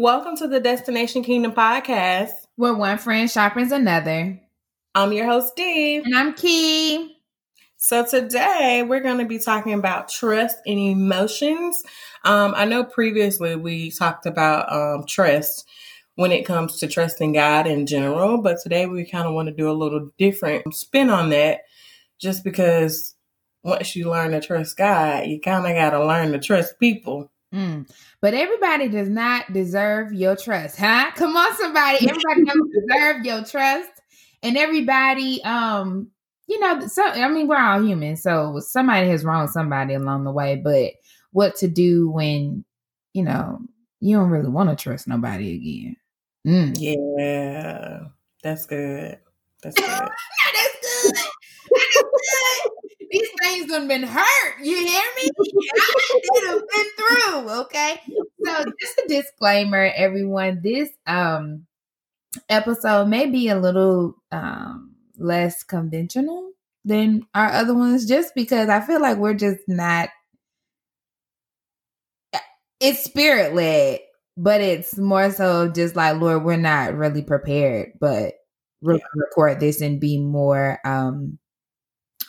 Welcome to the Destination Kingdom podcast, where one friend sharpens another. I'm your host, Steve. And I'm Key. So today we're going to be talking about trust and emotions. Um, I know previously we talked about um, trust when it comes to trusting God in general, but today we kind of want to do a little different spin on that just because once you learn to trust God, you kind of got to learn to trust people. Mm. But everybody does not deserve your trust, huh? Come on, somebody. Everybody doesn't deserve your trust. And everybody, um, you know, so I mean, we're all human, so somebody has wronged somebody along the way. But what to do when, you know, you don't really want to trust nobody again? Mm. Yeah, that's good. That's good. that's good. That's good. These things have been hurt. You hear me? I have been through. Okay. So just a disclaimer, everyone. This um episode may be a little um less conventional than our other ones, just because I feel like we're just not. It's spirit led, but it's more so just like Lord, we're not really prepared, but yeah. record this and be more um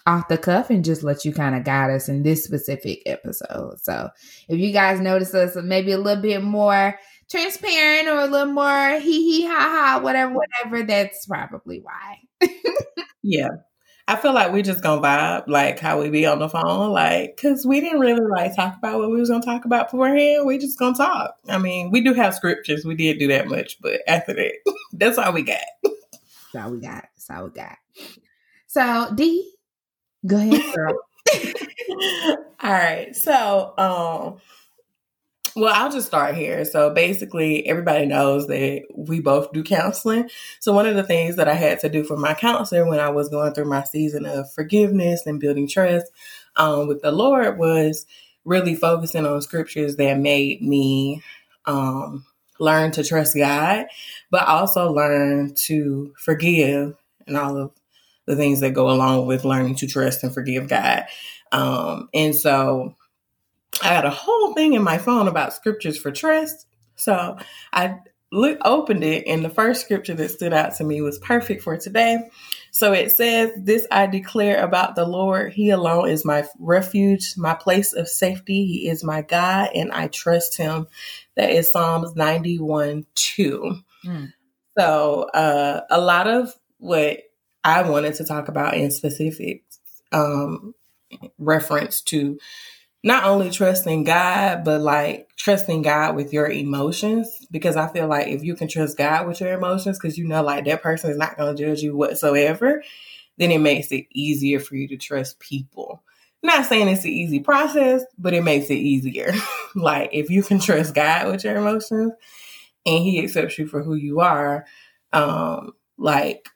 off the cuff and just let you kind of guide us in this specific episode. So if you guys notice us maybe a little bit more transparent or a little more hee hee ha ha, whatever, whatever, that's probably why. yeah. I feel like we just gonna vibe like how we be on the phone, like because we didn't really like talk about what we was gonna talk about beforehand. We just gonna talk. I mean, we do have scriptures. We did do that much, but after that, that's all we got. That's all we got. That's all we got. So D, go ahead, girl. all right. So, um, well, I'll just start here. So basically, everybody knows that we both do counseling. So one of the things that I had to do for my counselor when I was going through my season of forgiveness and building trust um, with the Lord was really focusing on scriptures that made me um, learn to trust God, but also learn to forgive and all of the things that go along with learning to trust and forgive God. Um, and so I had a whole thing in my phone about scriptures for trust. So I look, opened it, and the first scripture that stood out to me was perfect for today. So it says, This I declare about the Lord. He alone is my refuge, my place of safety. He is my God, and I trust him. That is Psalms 91 2. Mm. So uh, a lot of what I wanted to talk about in specific um, reference to not only trusting God, but like trusting God with your emotions. Because I feel like if you can trust God with your emotions, because you know, like that person is not going to judge you whatsoever, then it makes it easier for you to trust people. not saying it's an easy process, but it makes it easier. like if you can trust God with your emotions and He accepts you for who you are, um, like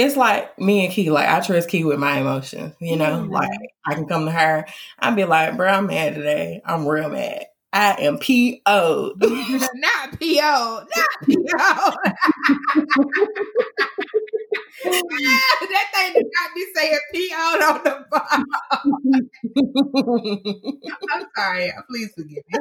it's like me and Key, like I trust Key with my emotions, you know, mm-hmm. like I can come to her, I'd be like, bro, I'm mad today. I'm real mad. I am PO. not PO. Not PO. that thing did not be saying PO on the phone. I'm sorry. Please forgive me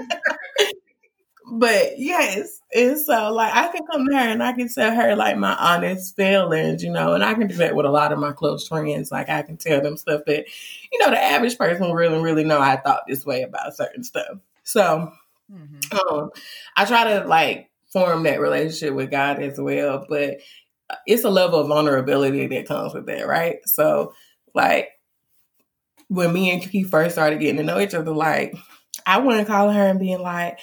but yes, and so like I can come to her and I can tell her like my honest feelings, you know, and I can do that with a lot of my close friends. Like I can tell them stuff that, you know, the average person really, really know I thought this way about certain stuff. So mm-hmm. um, I try to like form that relationship with God as well, but it's a level of vulnerability that comes with that, right? So like when me and Kiki first started getting to know each other, like I wouldn't call her and being like,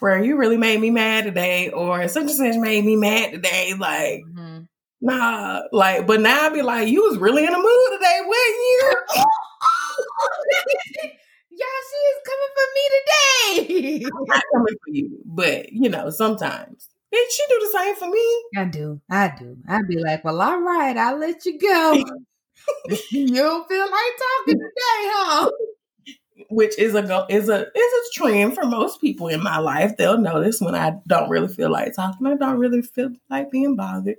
bro, you really made me mad today, or such and such made me mad today. Like, mm-hmm. nah, like, but now I'd be like, you was really in the mood today, wasn't you? Y'all, she is coming for me today. I'm not coming for you, but you know, sometimes. Did she do the same for me? I do. I do. I'd be like, well, all right, I'll let you go. you don't feel like talking today, huh? Which is a go is a is a trend for most people in my life. They'll notice when I don't really feel like talking. I don't really feel like being bothered.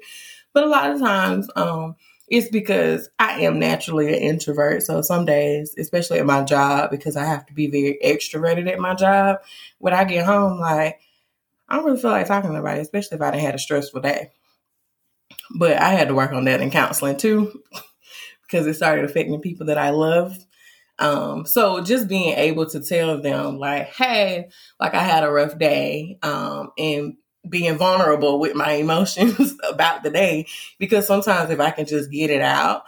But a lot of times, um, it's because I am naturally an introvert. So some days, especially at my job, because I have to be very extroverted at my job, when I get home, like I don't really feel like talking to anybody, especially if I didn't had a stressful day. But I had to work on that in counseling too, because it started affecting people that I love. Um, so just being able to tell them like, hey, like I had a rough day, um, and being vulnerable with my emotions about the day, because sometimes if I can just get it out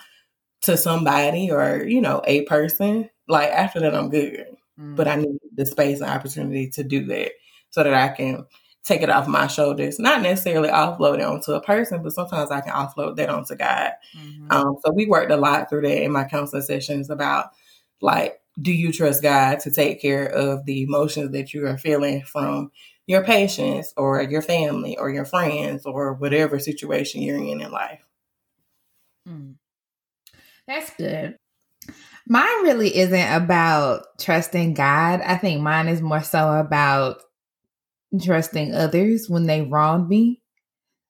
to somebody or, you know, a person, like after that I'm good. Mm. But I need the space and opportunity to do that so that I can take it off my shoulders. Not necessarily offload it onto a person, but sometimes I can offload that onto God. Mm-hmm. Um, so we worked a lot through that in my counseling sessions about like, do you trust God to take care of the emotions that you are feeling from your patients or your family or your friends or whatever situation you're in in life? Mm. That's good. Mine really isn't about trusting God. I think mine is more so about trusting others when they wronged me.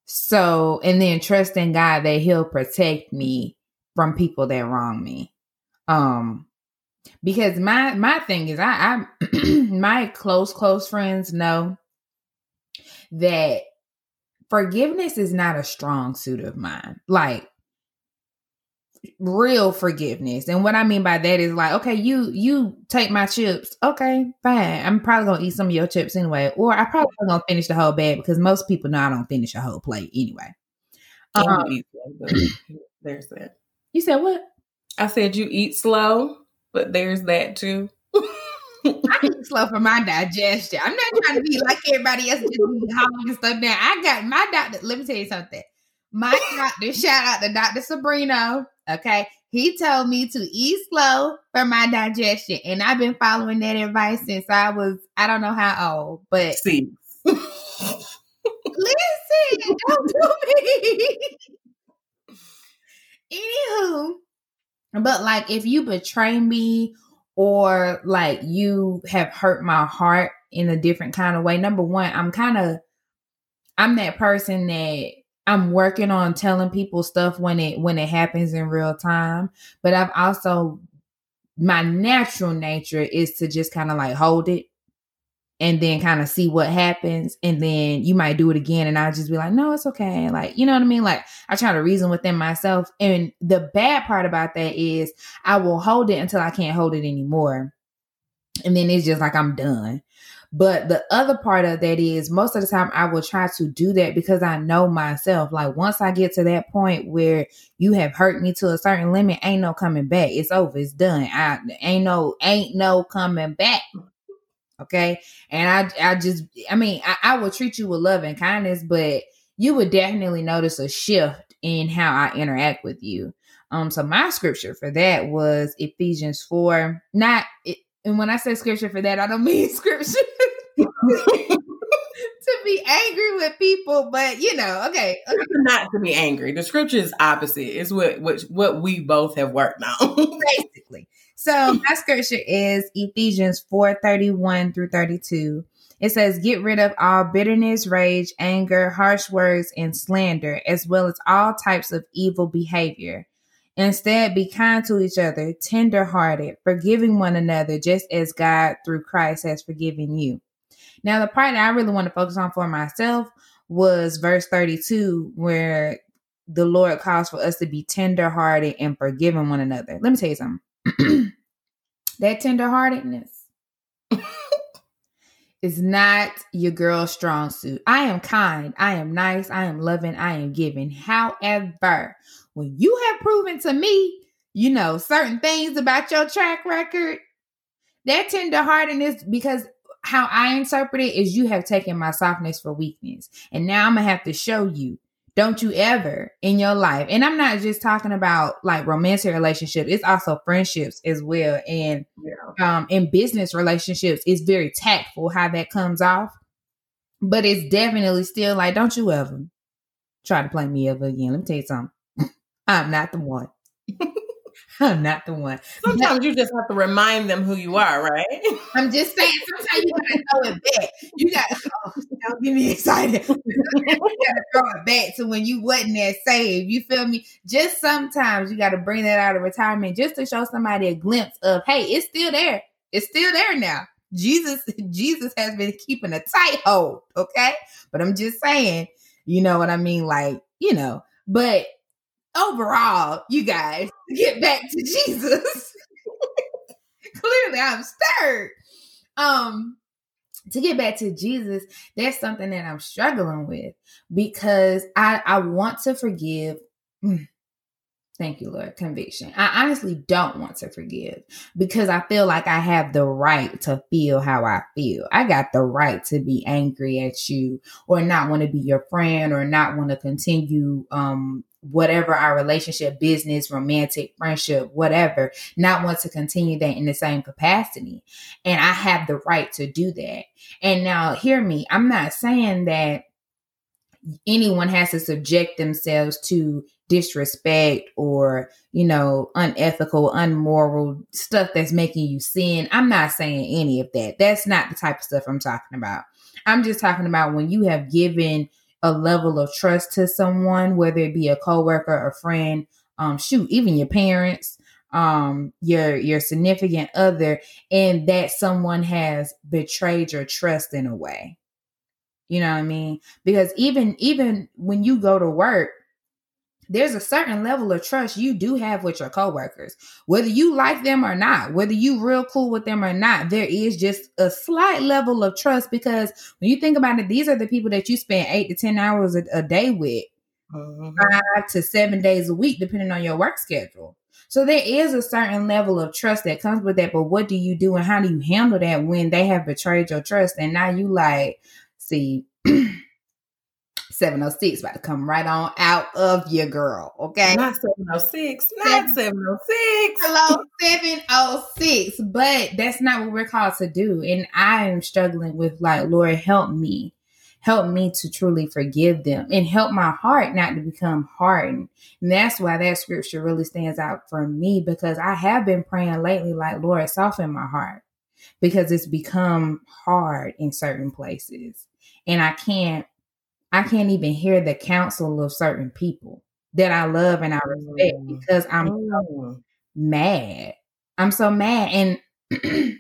So, and then trusting God that He'll protect me from people that wrong me. Um, because my my thing is, I, I my close close friends know that forgiveness is not a strong suit of mine. Like real forgiveness. And what I mean by that is like, okay, you you take my chips. Okay, fine. I'm probably gonna eat some of your chips anyway. Or I probably gonna finish the whole bag because most people know I don't finish a whole plate anyway. Um, there's that. You said what? I said you eat slow, but there's that too. I eat slow for my digestion. I'm not trying to be like everybody else just hollering stuff down. I got my doctor. Let me tell you something. My doctor, shout out to Dr. Sabrino. Okay. He told me to eat slow for my digestion. And I've been following that advice since I was, I don't know how old, but see. listen, don't do me. Anywho, but like if you betray me or like you have hurt my heart in a different kind of way, number one, I'm kind of I'm that person that I'm working on telling people stuff when it when it happens in real time, but I've also my natural nature is to just kind of like hold it and then kind of see what happens and then you might do it again and I'll just be like, "No, it's okay." Like, you know what I mean? Like I try to reason within myself and the bad part about that is I will hold it until I can't hold it anymore. And then it's just like I'm done. But the other part of that is most of the time I will try to do that because I know myself. Like once I get to that point where you have hurt me to a certain limit, ain't no coming back. It's over. It's done. I ain't no ain't no coming back. Okay. And I I just I mean I, I will treat you with love and kindness, but you would definitely notice a shift in how I interact with you. Um, so my scripture for that was Ephesians 4. Not and when I say scripture for that, I don't mean scripture to be angry with people, but you know, okay. Not to be angry. The scripture is opposite. It's what what what we both have worked on. Basically. So my scripture is Ephesians 4 31 through 32. It says, Get rid of all bitterness, rage, anger, harsh words, and slander, as well as all types of evil behavior. Instead, be kind to each other, tender hearted, forgiving one another, just as God through Christ has forgiven you. Now, the part that I really want to focus on for myself was verse 32, where the Lord calls for us to be tender hearted and forgiving one another. Let me tell you something. that tenderheartedness is not your girl's strong suit. I am kind, I am nice, I am loving, I am giving. However, when you have proven to me, you know, certain things about your track record, that tenderheartedness, because how I interpret it is you have taken my softness for weakness. And now I'm going to have to show you. Don't you ever in your life, and I'm not just talking about like romantic relationships, it's also friendships as well. And yeah. um in business relationships, it's very tactful how that comes off. But it's definitely still like, don't you ever try to play me ever again. Let me tell you something. I'm not the one. I'm not the one. Sometimes but, you just have to remind them who you are, right? I'm just saying, sometimes you gotta throw it back. You gotta oh, don't get me excited. you gotta throw it back to when you wasn't that saved. You feel me? Just sometimes you gotta bring that out of retirement just to show somebody a glimpse of, hey, it's still there. It's still there now. Jesus, Jesus has been keeping a tight hold, okay? But I'm just saying, you know what I mean? Like, you know, but overall, you guys get back to Jesus. Clearly, I'm stirred. Um, to get back to Jesus, that's something that I'm struggling with because I I want to forgive. Mm, Thank you, Lord. Conviction. I honestly don't want to forgive because I feel like I have the right to feel how I feel. I got the right to be angry at you or not want to be your friend or not want to continue um whatever our relationship, business, romantic, friendship, whatever, not want to continue that in the same capacity. And I have the right to do that. And now hear me, I'm not saying that anyone has to subject themselves to disrespect or you know unethical unmoral stuff that's making you sin i'm not saying any of that that's not the type of stuff i'm talking about i'm just talking about when you have given a level of trust to someone whether it be a coworker a friend um shoot even your parents um your your significant other and that someone has betrayed your trust in a way. You know what i mean? Because even even when you go to work there's a certain level of trust you do have with your coworkers. Whether you like them or not, whether you real cool with them or not, there is just a slight level of trust because when you think about it, these are the people that you spend eight to 10 hours a, a day with, mm-hmm. five to seven days a week, depending on your work schedule. So there is a certain level of trust that comes with that. But what do you do and how do you handle that when they have betrayed your trust? And now you like, see, 706 about to come right on out of your girl. Okay. Not 706. Not 706. Hello, 706. But that's not what we're called to do. And I am struggling with like, Lord, help me. Help me to truly forgive them and help my heart not to become hardened. And that's why that scripture really stands out for me because I have been praying lately, like, Lord, soften my heart because it's become hard in certain places. And I can't I can't even hear the counsel of certain people that I love and I respect mm. because I'm so mm. mad. I'm so mad. And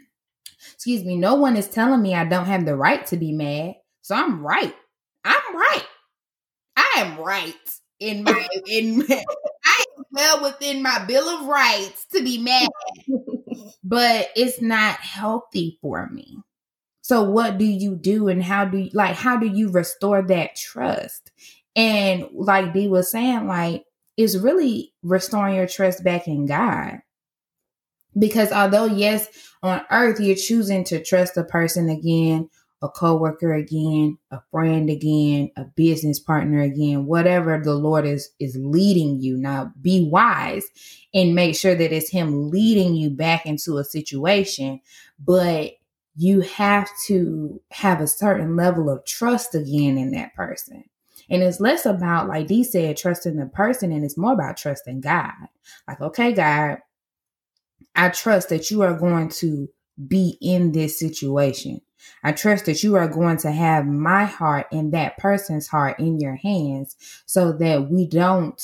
excuse me, no one is telling me I don't have the right to be mad. So I'm right. I'm right. I am right in my in I am well within my bill of rights to be mad. but it's not healthy for me. So what do you do and how do you like how do you restore that trust? And like Dee was saying, like it's really restoring your trust back in God. Because although yes, on earth you're choosing to trust a person again, a coworker again, a friend again, a business partner again, whatever the Lord is is leading you. Now be wise and make sure that it's him leading you back into a situation, but you have to have a certain level of trust again in that person. And it's less about, like Dee said, trusting the person, and it's more about trusting God. Like, okay, God, I trust that you are going to be in this situation. I trust that you are going to have my heart and that person's heart in your hands so that we don't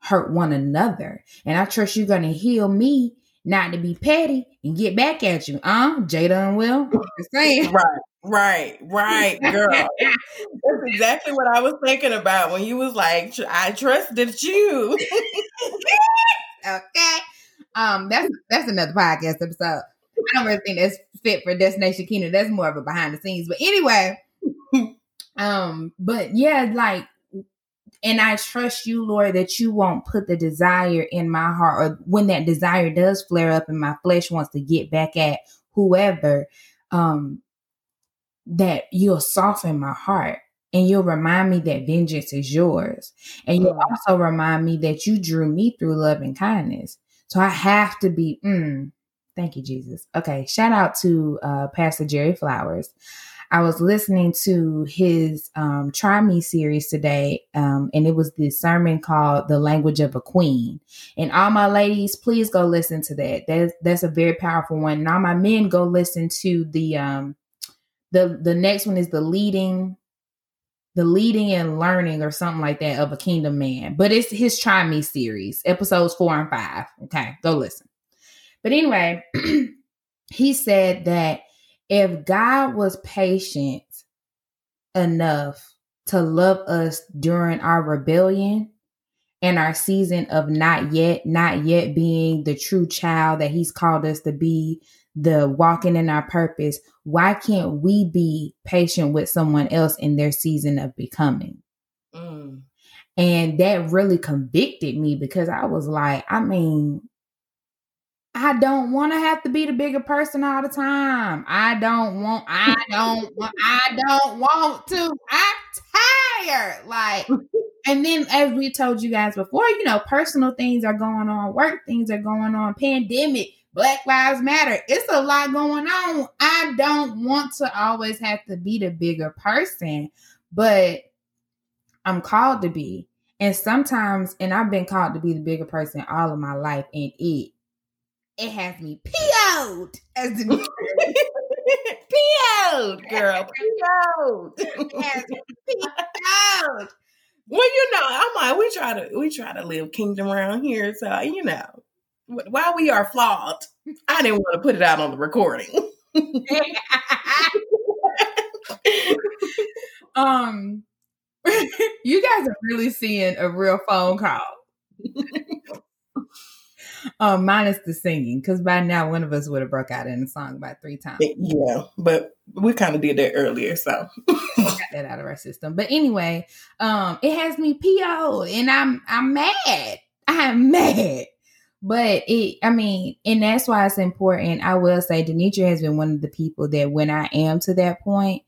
hurt one another. And I trust you're going to heal me not to be petty and get back at you. Uh, Jada and Will. Right, right, right, girl. That's exactly what I was thinking about when you was like, I trusted you. okay. Um, that's that's another podcast episode. I don't really think that's fit for Destination Kingdom. That's more of a behind the scenes. But anyway, um, but yeah, like and I trust you, Lord, that you won't put the desire in my heart, or when that desire does flare up and my flesh wants to get back at whoever, um, that you'll soften my heart and you'll remind me that vengeance is yours. And you'll mm. also remind me that you drew me through love and kindness. So I have to be, mm, thank you, Jesus. Okay. Shout out to uh, Pastor Jerry Flowers. I was listening to his um, Try Me series today, um, and it was the sermon called "The Language of a Queen." And all my ladies, please go listen to that. That's that's a very powerful one. And all my men, go listen to the um, the the next one is the leading the leading and learning or something like that of a kingdom man. But it's his Try Me series, episodes four and five. Okay, go listen. But anyway, he said that if God was patient enough to love us during our rebellion and our season of not yet, not yet being the true child that He's called us to be, the walking in our purpose, why can't we be patient with someone else in their season of becoming? Mm. And that really convicted me because I was like, I mean, I don't want to have to be the bigger person all the time. I don't want, I don't want, I don't want to. I'm tired. Like, and then as we told you guys before, you know, personal things are going on, work things are going on, pandemic, Black Lives Matter. It's a lot going on. I don't want to always have to be the bigger person, but I'm called to be. And sometimes, and I've been called to be the bigger person all of my life, and it it has me PO'd as the PO'd, girl. PO'd. it has me PO'd. Well, you know, I'm like, we try to we try to live kingdom around here. So, you know, while we are flawed, I didn't want to put it out on the recording. um you guys are really seeing a real phone call um, minus the singing, because by now one of us would have broke out in a song about three times. Yeah, but we kind of did that earlier, so got that out of our system. But anyway, um, it has me PO, and I'm I'm mad. I'm mad. But it, I mean, and that's why it's important. I will say, Denitra has been one of the people that when I am to that point,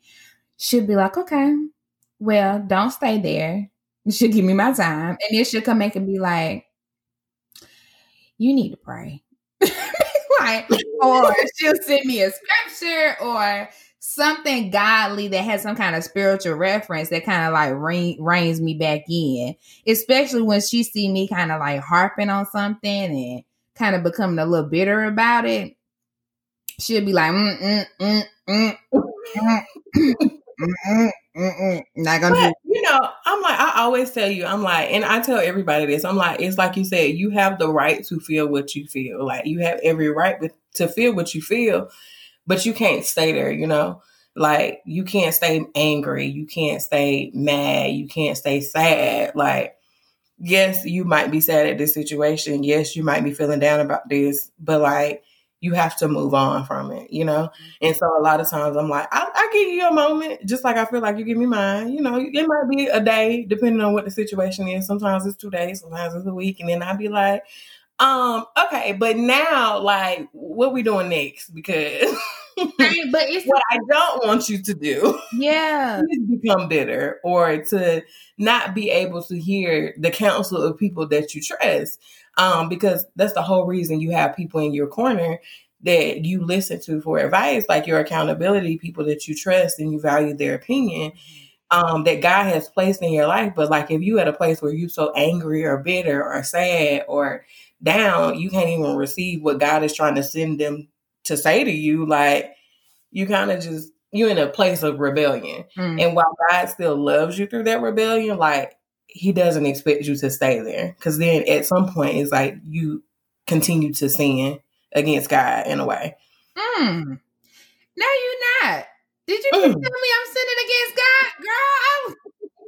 should be like, okay, well, don't stay there. You should give me my time. And then she'll come back and be like, you need to pray. like, or she'll send me a scripture or something godly that has some kind of spiritual reference that kind of like rein, reins me back in. Especially when she see me kind of like harping on something and kind of becoming a little bitter about it. She'll be like, mm, mm, mm, mm, mm, mm, mm, Mm-mm, not gonna but, You know, I'm like, I always tell you, I'm like, and I tell everybody this, I'm like, it's like you said, you have the right to feel what you feel. Like, you have every right with, to feel what you feel, but you can't stay there, you know? Like, you can't stay angry. You can't stay mad. You can't stay sad. Like, yes, you might be sad at this situation. Yes, you might be feeling down about this, but like, you have to move on from it, you know? Mm-hmm. And so a lot of times I'm like, I, I give you a moment, just like I feel like you give me mine. You know, it might be a day, depending on what the situation is. Sometimes it's two days, sometimes it's a week. And then I'd be like, um, okay, but now, like, what we doing next? Because right, but it's what I don't want you to do. Yeah. become bitter or to not be able to hear the counsel of people that you trust. Um, because that's the whole reason you have people in your corner that you listen to for advice, like your accountability, people that you trust and you value their opinion. Um, that God has placed in your life. But like if you at a place where you're so angry or bitter or sad or down, you can't even receive what God is trying to send them to say to you, like you kind of just you're in a place of rebellion. Mm. And while God still loves you through that rebellion, like he doesn't expect you to stay there. Cause then at some point it's like you continue to sin against God in a way. Mm. No, you're not. Did you mm. tell me I'm sinning against God? Girl,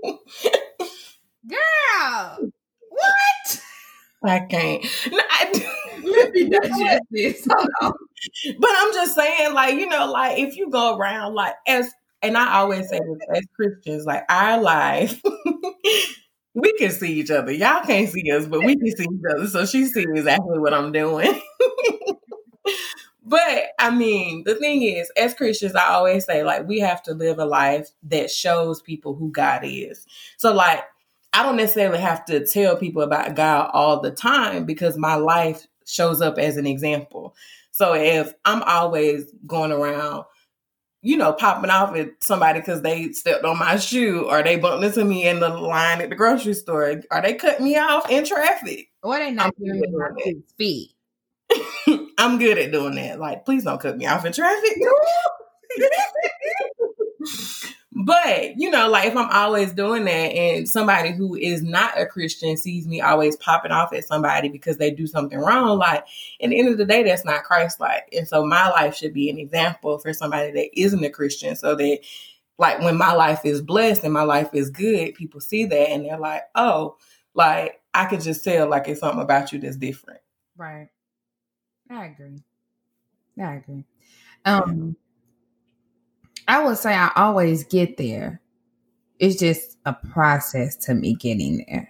Girl. What? I can't. I, Let me digest this. Um, but I'm just saying, like, you know, like if you go around like as and I always say this as Christians, like our life, we can see each other. Y'all can't see us, but we can see each other. So she sees exactly what I'm doing. but I mean, the thing is, as Christians, I always say, like, we have to live a life that shows people who God is. So, like, I don't necessarily have to tell people about God all the time because my life shows up as an example. So if I'm always going around, you know, popping off at somebody because they stepped on my shoe or they bumped into me in the line at the grocery store or they cut me off in traffic. Or they not giving me my speed. I'm good at doing that. Like, please don't cut me off in traffic. But, you know, like if I'm always doing that and somebody who is not a Christian sees me always popping off at somebody because they do something wrong, like at the end of the day, that's not Christ like. And so my life should be an example for somebody that isn't a Christian so that like when my life is blessed and my life is good, people see that and they're like, oh, like I could just tell like it's something about you that's different. Right. I agree. I agree. Um I would say I always get there. It's just a process to me getting there.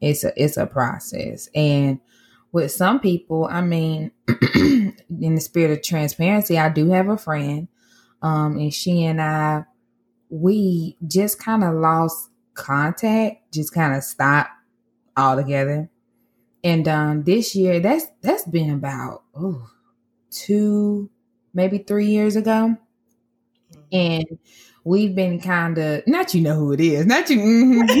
It's a it's a process. And with some people, I mean, in the spirit of transparency, I do have a friend. Um, and she and I we just kind of lost contact, just kind of stopped altogether. And um this year that's that's been about oh two, maybe three years ago and we've been kind of not you know who it is, not you. Mm-hmm.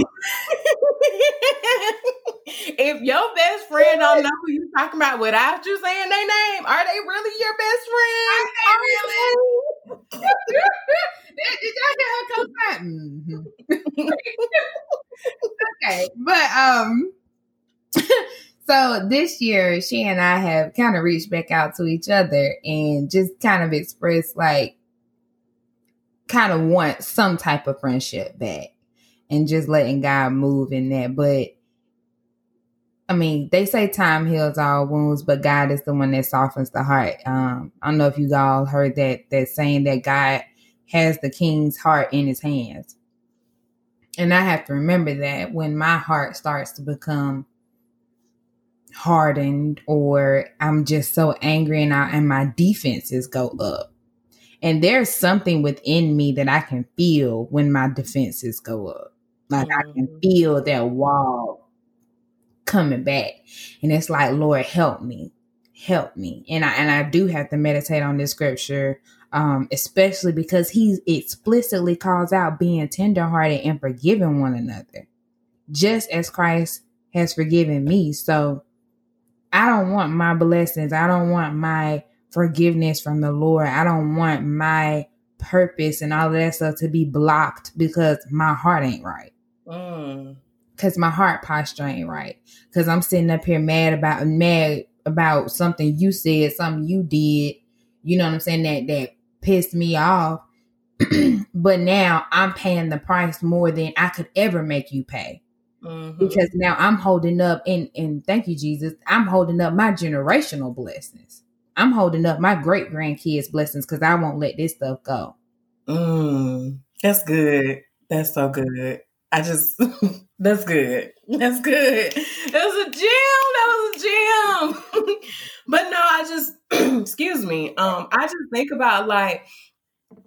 if your best friend don't know who you're talking about without you saying their name, are they really your best friend? Are they really? Did y'all hear her come back? Mm-hmm. okay, but um. So this year, she and I have kind of reached back out to each other and just kind of expressed like kind of want some type of friendship back and just letting God move in that. But I mean, they say time heals all wounds, but God is the one that softens the heart. Um, I don't know if you all heard that that saying that God has the king's heart in his hands. And I have to remember that when my heart starts to become hardened or I'm just so angry and I, and my defenses go up and there's something within me that I can feel when my defenses go up. Like mm-hmm. I can mm-hmm. feel that wall coming back. And it's like, Lord, help me. Help me. And I and I do have to meditate on this scripture, um, especially because he explicitly calls out being tenderhearted and forgiving one another, just as Christ has forgiven me. So I don't want my blessings. I don't want my forgiveness from the Lord. I don't want my purpose and all of that stuff to be blocked because my heart ain't right. Mm. Cause my heart posture ain't right. Cause I'm sitting up here mad about mad about something you said, something you did. You know what I'm saying? That that pissed me off. but now I'm paying the price more than I could ever make you pay. Mm-hmm. Because now I'm holding up and and thank you, Jesus. I'm holding up my generational blessings. I'm holding up my great grandkids' blessings because I won't let this stuff go. Mm, that's good. That's so good. I just that's good. That's good. That was a gem. That was a gem. but no, I just excuse me. Um, I just think about like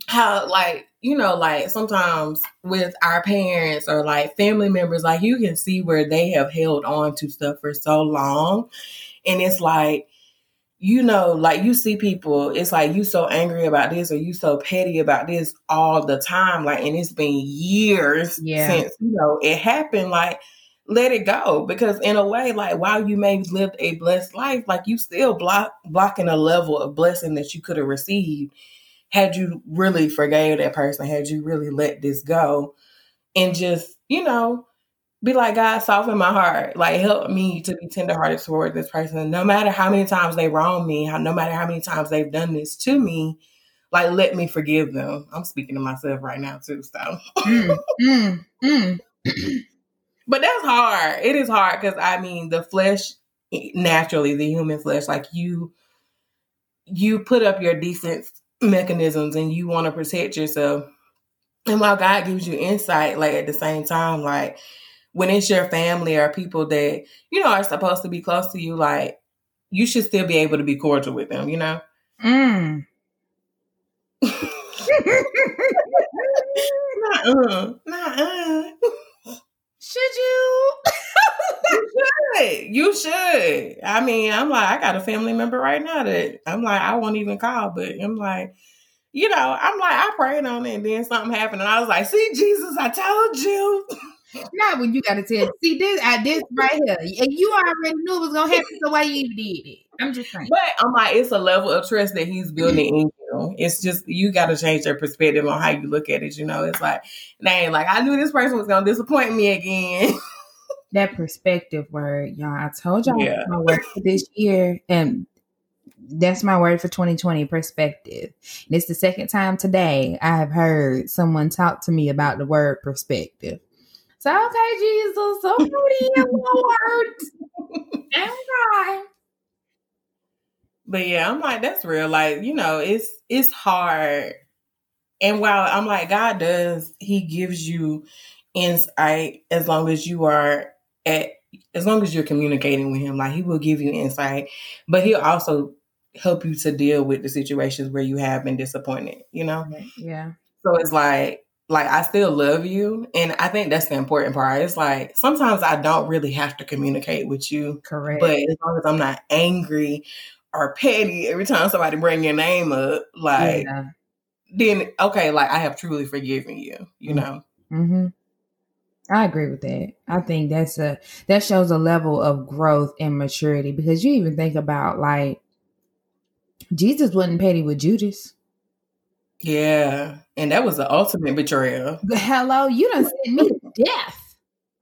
how like you know like sometimes with our parents or like family members like you can see where they have held on to stuff for so long and it's like you know, like you see people, it's like you so angry about this or you so petty about this all the time. Like, and it's been years yeah. since, you know, it happened. Like, let it go. Because in a way, like while you may have lived a blessed life, like you still block blocking a level of blessing that you could have received had you really forgave that person, had you really let this go and just, you know, be like, God, soften my heart. Like, help me to be tenderhearted toward this person. No matter how many times they wrong me, how, no matter how many times they've done this to me, like, let me forgive them. I'm speaking to myself right now, too. So, mm, mm, mm. but that's hard. It is hard because I mean, the flesh, naturally, the human flesh, like you, you put up your defense mechanisms and you want to protect yourself. And while God gives you insight, like at the same time, like when it's your family or people that you know are supposed to be close to you, like you should still be able to be cordial with them, you know. Mm. uh uh Should you? you should. You should. I mean, I'm like, I got a family member right now that I'm like, I won't even call, but I'm like, you know, I'm like, I prayed on it and then something happened and I was like, see, Jesus, I told you. Not when you got to tell. See this, I this right here, and you already knew it was gonna happen. So why you did it? I'm just saying. But oh I'm like, it's a level of trust that he's building in you. It's just you got to change your perspective on how you look at it. You know, it's like, dang, like I knew this person was gonna disappoint me again. that perspective word, y'all. I told y'all yeah. my word for this year, and that's my word for 2020 perspective. And it's the second time today I have heard someone talk to me about the word perspective. So okay, Jesus, so dear Lord. and God. But yeah, I'm like, that's real. Like, you know, it's it's hard. And while I'm like, God does, He gives you insight as long as you are at as long as you're communicating with him, like he will give you insight, but he'll also help you to deal with the situations where you have been disappointed, you know? Yeah. So it's like, like I still love you. And I think that's the important part. It's like sometimes I don't really have to communicate with you. Correct. But as long as I'm not angry or petty every time somebody bring your name up, like yeah. then okay, like I have truly forgiven you, you know. Mm-hmm. I agree with that. I think that's a that shows a level of growth and maturity because you even think about like Jesus wasn't petty with Judas. Yeah, and that was the ultimate betrayal. Hello, you done sent me to death.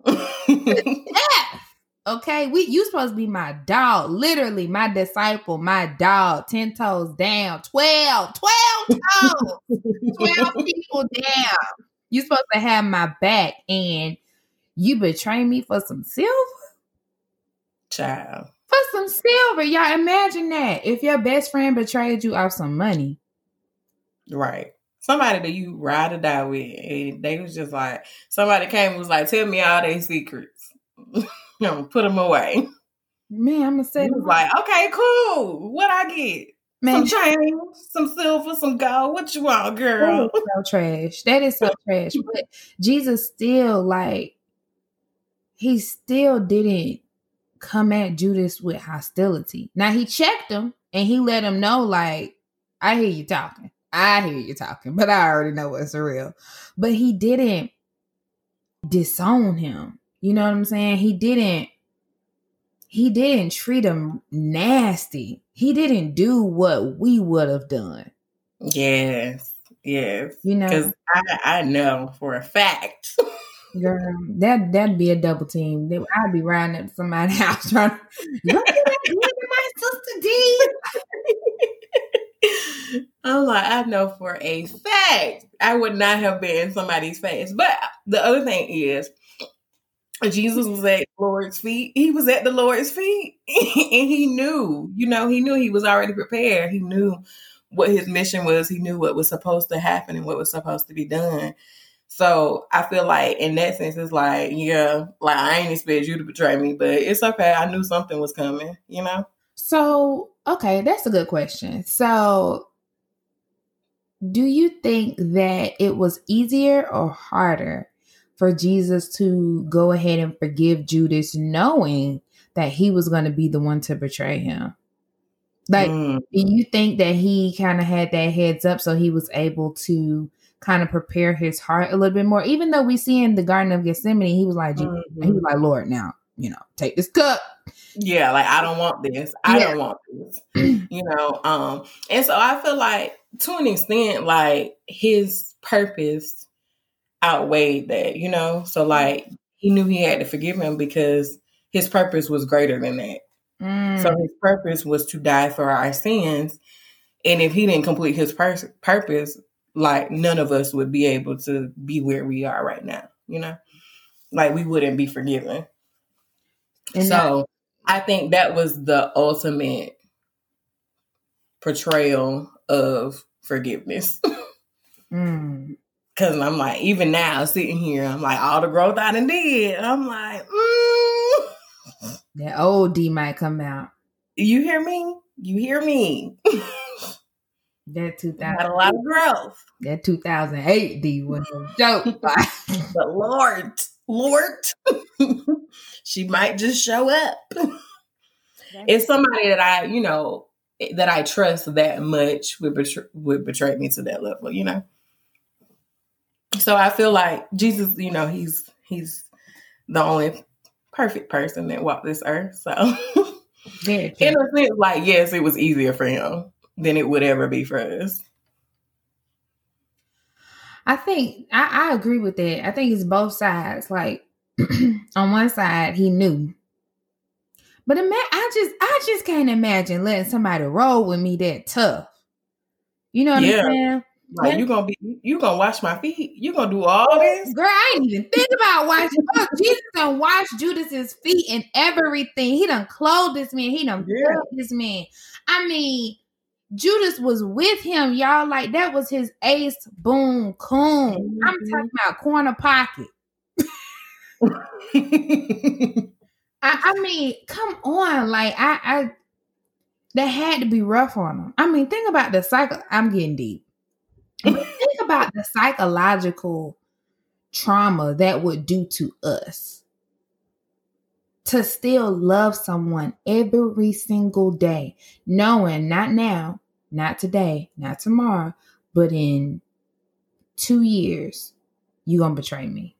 death. Okay, we you supposed to be my dog, literally my disciple, my dog, ten toes down, 12, 12 toes, 12 people down. You supposed to have my back and you betray me for some silver? Child. For some silver. Y'all imagine that. If your best friend betrayed you off some money. Right. Somebody that you ride or die with. And they was just like, somebody came and was like, tell me all their secrets. you know, put them away. Man, I'm gonna say was like, okay, cool. What I get? Man, some change, some silver, some gold. What you want, girl? so trash. That is so trash. But Jesus still like he still didn't come at Judas with hostility. Now he checked him and he let him know, like, I hear you talking. I hear you talking, but I already know what's real. But he didn't disown him. You know what I'm saying? He didn't he didn't treat him nasty. He didn't do what we would have done. Yes. Yes. You know, because I, I know for a fact. Girl, that that'd be a double team. I'd be riding at somebody's house trying to look at look at my sister D. I'm like, I know for a fact I would not have been in somebody's face. But the other thing is, Jesus was at the Lord's feet. He was at the Lord's feet, and he knew, you know, he knew he was already prepared. He knew what his mission was. He knew what was supposed to happen and what was supposed to be done. So I feel like in that sense, it's like, yeah, like I ain't expect you to betray me, but it's okay. I knew something was coming, you know? So, okay, that's a good question. So, do you think that it was easier or harder for Jesus to go ahead and forgive Judas knowing that he was going to be the one to betray him? Like, mm. do you think that he kind of had that heads up so he was able to kind of prepare his heart a little bit more. Even though we see in the Garden of Gethsemane, he was like, mm-hmm. he was like, Lord, now you know, take this cup. Yeah, like I don't want this. I yeah. don't want this. you know, um, and so I feel like to an extent, like his purpose outweighed that. You know, so like he knew he had to forgive him because his purpose was greater than that. Mm. So his purpose was to die for our sins. And if he didn't complete his pur- purpose, like none of us would be able to be where we are right now, you know? Like we wouldn't be forgiven. And so that- I think that was the ultimate portrayal of forgiveness. mm. Cause I'm like, even now sitting here, I'm like, all the growth I done did. I'm like, mm. that old D might come out. You hear me? You hear me? That 2000 had a lot of growth. That 2008 D was a joke. but Lord, Lord, she might just show up. it's somebody that I, you know, that I trust that much would betray, would betray me to that level, you know. So I feel like Jesus, you know, he's he's the only perfect person that walked this earth. So, in a sense, like, yes, it was easier for him than it would ever be for us. I think I, I agree with that. I think it's both sides. Like on one side, he knew. But ima- I just I just can't imagine letting somebody roll with me that tough. You know what yeah. I'm saying? Like yeah. you gonna be you gonna wash my feet. You gonna do all this, girl? I ain't even think about washing. oh, Jesus done wash Judas's feet and everything. He done clothed this man. He done yeah. this man. I mean, Judas was with him, y'all. Like that was his ace boom coon. Mm-hmm. I'm talking about corner pocket. I, I, mean, come on. Like I, I that had to be rough on them. I mean, think about the cycle. I'm getting deep. think about the psychological trauma that would do to us to still love someone every single day, knowing not now, not today, not tomorrow, but in two years, you're going to betray me.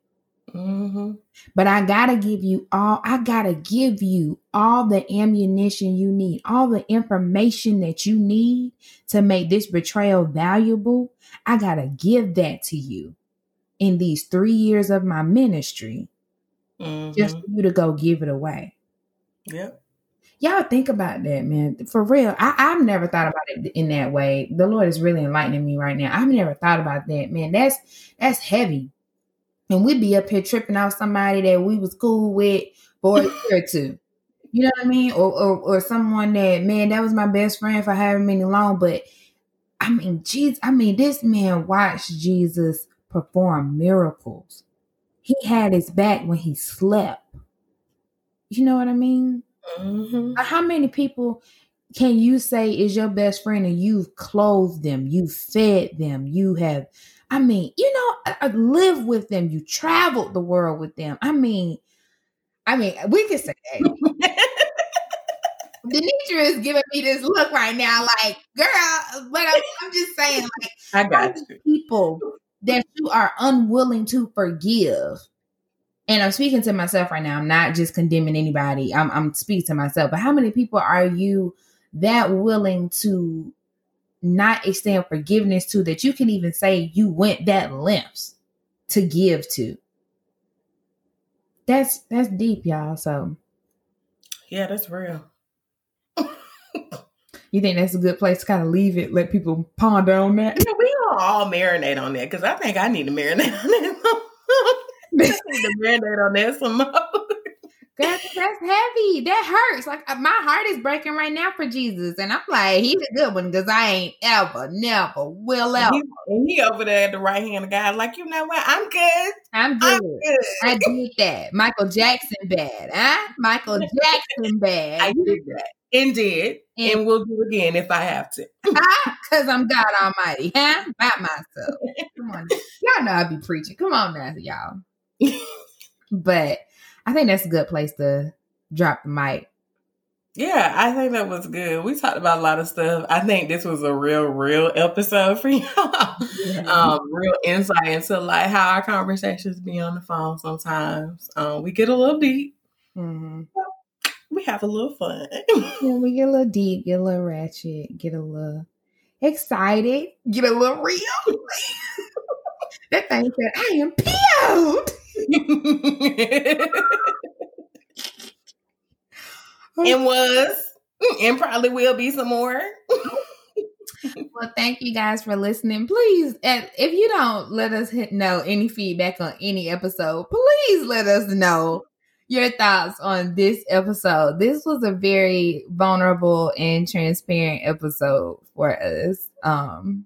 Mm-hmm. But I gotta give you all, I gotta give you all the ammunition you need, all the information that you need to make this betrayal valuable. I gotta give that to you in these three years of my ministry mm-hmm. just for you to go give it away. Yep. Y'all think about that, man. For real. I, I've never thought about it in that way. The Lord is really enlightening me right now. I've never thought about that, man. That's that's heavy. And we'd be up here tripping out somebody that we was cool with for a year or two. You know what I mean? Or, or or someone that, man, that was my best friend for however many long. But I mean, Jesus, I mean, this man watched Jesus perform miracles. He had his back when he slept. You know what I mean? Mm-hmm. How many people can you say is your best friend and you've clothed them, you've fed them, you have, I mean, you know, I, live with them, you traveled the world with them. I mean, I mean, we can say that. Denitra is giving me this look right now, like, girl, but I'm, I'm just saying, like, I got you. people that you are unwilling to forgive. And I'm speaking to myself right now. I'm not just condemning anybody. I'm, I'm speaking to myself. But how many people are you that willing to not extend forgiveness to that you can even say you went that lengths to give to? That's that's deep, y'all. So yeah, that's real. You think that's a good place to kind of leave it, let people ponder on that? Yeah, we all marinate on that because I think I need to marinate on that. need to marinate on that some more. That's that's heavy. That hurts. Like uh, my heart is breaking right now for Jesus, and I'm like, he's a good one because I ain't ever, never will ever. And he, and he over there at the right hand of God, like you know what? I'm good. I'm good. I'm good. I did that. Michael Jackson bad, huh? Michael Jackson bad. I did that and did, and, and will do again if I have to. Because I'm God Almighty, huh? By myself. Come on, y'all know I be preaching. Come on now, y'all. but I think that's a good place to drop the mic. Yeah, I think that was good. We talked about a lot of stuff. I think this was a real, real episode for y'all. Yeah. Um, real insight into like how our conversations be on the phone sometimes. Um, we get a little deep. Mm-hmm we have a little fun. yeah, we get a little deep, get a little ratchet, get a little excited, get a little real. that thing said, I am peeled. and was, and probably will be some more. well, thank you guys for listening. Please, if you don't let us know any feedback on any episode, please let us know your thoughts on this episode. This was a very vulnerable and transparent episode for us. Um,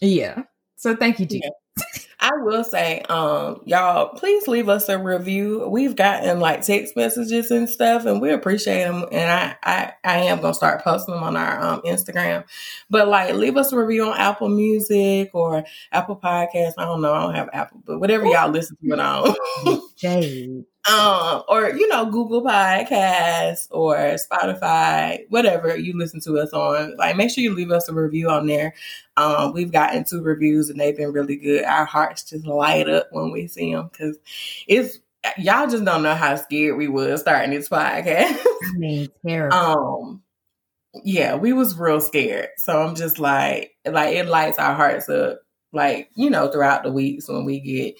yeah. So thank you, G. Yeah. I will say, um, y'all, please leave us a review. We've gotten like text messages and stuff, and we appreciate them. And I, I, I am gonna start posting them on our um, Instagram. But like, leave us a review on Apple Music or Apple Podcasts. I don't know, I don't have Apple, but whatever y'all listen to it on. Jade um, or you know, Google Podcasts or Spotify, whatever you listen to us on. Like, make sure you leave us a review on there. Um, we've gotten two reviews and they've been really good. Our hearts just light up when we see them because it's y'all just don't know how scared we was starting this podcast. I mean, terrible. um, yeah, we was real scared. So I'm just like, like it lights our hearts up, like you know, throughout the weeks when we get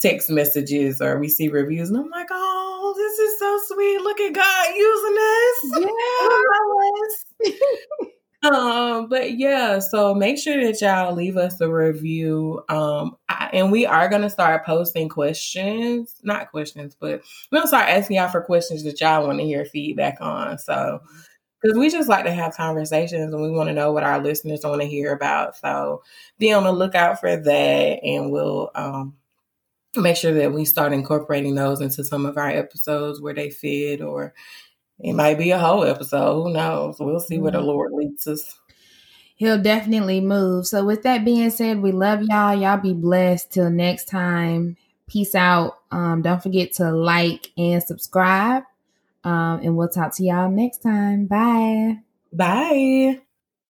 text messages or we see reviews, and I'm like, oh, this is so sweet. Look at God using us. Yeah. Um, but yeah, so make sure that y'all leave us a review. Um, I, and we are gonna start posting questions, not questions, but we're gonna start asking y'all for questions that y'all want to hear feedback on. So, because we just like to have conversations and we want to know what our listeners want to hear about. So, be on the lookout for that, and we'll um make sure that we start incorporating those into some of our episodes where they fit or it might be a whole episode. Who knows? We'll see where the Lord leads us. He'll definitely move. So, with that being said, we love y'all. Y'all be blessed. Till next time. Peace out. Um, don't forget to like and subscribe. Um, and we'll talk to y'all next time. Bye. Bye.